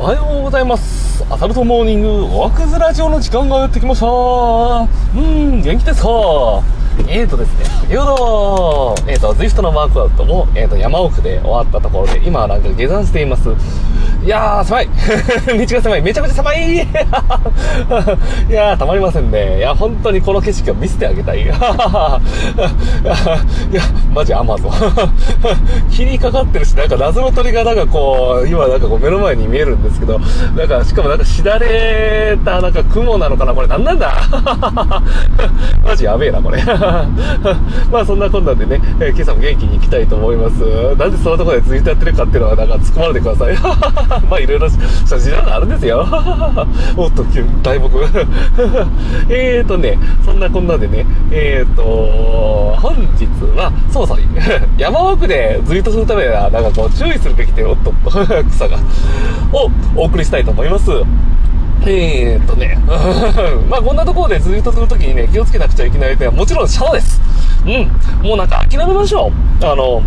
おはようございます。アサルトモーニングおわくずラジオの時間がやってきました。うん、元気ですか？えーとですね、先ほど、えーと、ズイフトのワークアウトも、えーと、山奥で終わったところで、今はなんか下山しています。いやー、狭い 道が狭いめちゃくちゃ狭い いやー、たまりませんね。いや、本当にこの景色を見せてあげたい。いや、マジアマゾン。霧かかってるし、なんか謎の鳥がなんかこう、今なんかこう目の前に見えるんですけど、なんか、しかもなんかしだれたなんか雲なのかなこれ何なんだマジやべえな、これ。まあそんなこんなんでね、えー今朝も元気に行きたいと思います。なんでそんなところで続いてやってるかっていうのはなんか突っ込まれてください。まあいろいろした事情があるんですよ。おっと、大木。えーとね、そんなこんなでね、えーと、本日は、そうそう、山奥でずっとするためには、なんかこう注意するべき点、おっとっと、草が、をお送りしたいと思います。えーっとね、まあこんなところでずっとするときにね、気をつけなくちゃいけない点はもちろんシャワーです。うん。もうなんか諦めましょう。あの、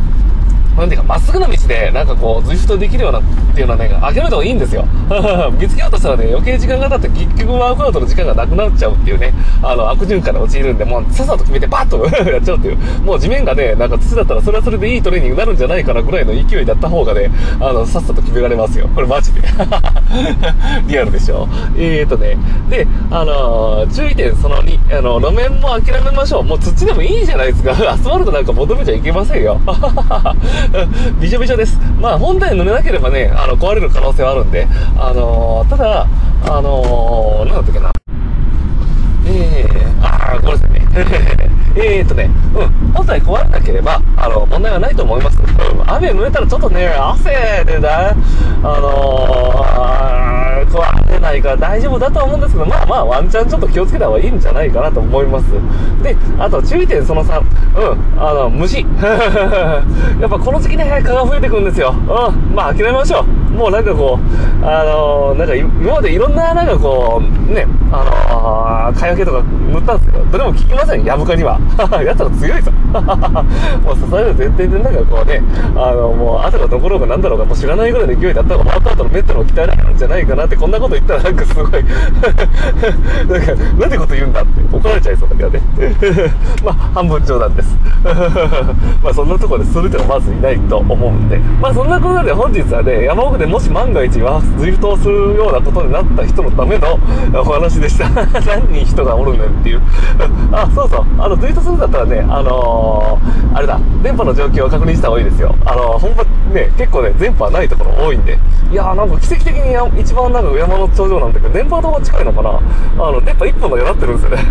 なんていうか、まっすぐな道で、なんかこう、ズイフトできるようなっていうのはね、諦めた方がいいんですよ。見つけようとしたらね、余計時間が経って結局ワークアウトの時間がなくなっちゃうっていうね、あの、悪循環に陥るんで、もうさっさと決めてバッとやっちゃうっていう。もう地面がね、なんか土だったらそれはそれでいいトレーニングになるんじゃないかなぐらいの勢いだった方がね、あの、さっさと決められますよ。これマジで。リアルでしょ？えーとね、で、あのー注意点その2、あの、路面も諦めましょう。もう土でもいいじゃないですか。アスファルトなんか求めちゃいけませんよ。びしょびしょです。まあ、本体塗れなければね、あの、壊れる可能性はあるんで、あのーただ、あのーなんだったっけな。えー、あー、ごめんなさいね。えーとね、うん、本体壊れなければ、あの、問題はないと思います。雨濡れたらちょっとね、汗でだ、あのー、ないから大丈夫だとは思うんですけど、まあまあ、ワンチャンちょっと気をつけた方がいいんじゃないかなと思います。で、あと注意点その3、うん、あの、虫。やっぱこの時期ね、蚊が増えてくるんですよ。うん、まあ諦めましょう。もうなんかこう、あのー、なんか今までいろんななんかこう、ね、あのー、蚊よけとか塗ったんですけど、どれも効きません、ヤブカには。やったら強いぞ。もう支える前提でなんかこうね、あの、もう、後が残ろうがなんだろうが、もう知らないぐらいの勢いだったら、終わった後のメンタルも鍛えられるんじゃないかなって、こんなこと言ったらなんかすごい、なんか、なんてこと言うんだって怒られちゃいそうだけどね。まあ、半分冗談です。まあ、そんなとこでするってのはまずいないと思うんで。まあ、そんなことで本日はね、山奥でもし万が一は、ズイフトをするようなことになった人のための お話でした。何人人がおるねんっていう。あ、そうそう。あの、ツイートするんだったらね、あのー、あれだ、電波の状況を確認した方がいいですよ。あのー、ほんまね、結構ね、電波ないところ多いんで。いやーなんか奇跡的に一番なんか山の頂上なんだけど、電波塔が近いのかなあの、電波1本だけなってるんですよね。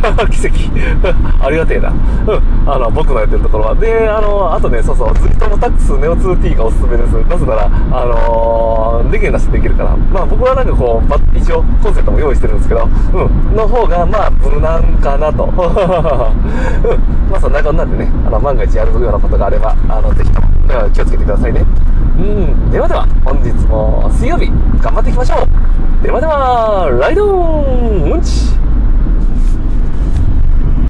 跡。ありがてえな。うん。あの、僕のやってるところは。で、あの、あとね、そうそう、ズイフトのタックスネオ 2T がおすすめです。なぜなら、あのー、電源なしできるから。まあ僕はなんかこう、ば一応コンセントも用意してるんですけど、うん。の方が、まあ、無難かなと。うん。まあそんなこんなんでね、あの、万が一やるようなことがあれば、あの、ぜひとも、気をつけてくださいね。うん。ではでは、本日も水曜日、頑張っていきましょう。ではでは、ライドーンうんち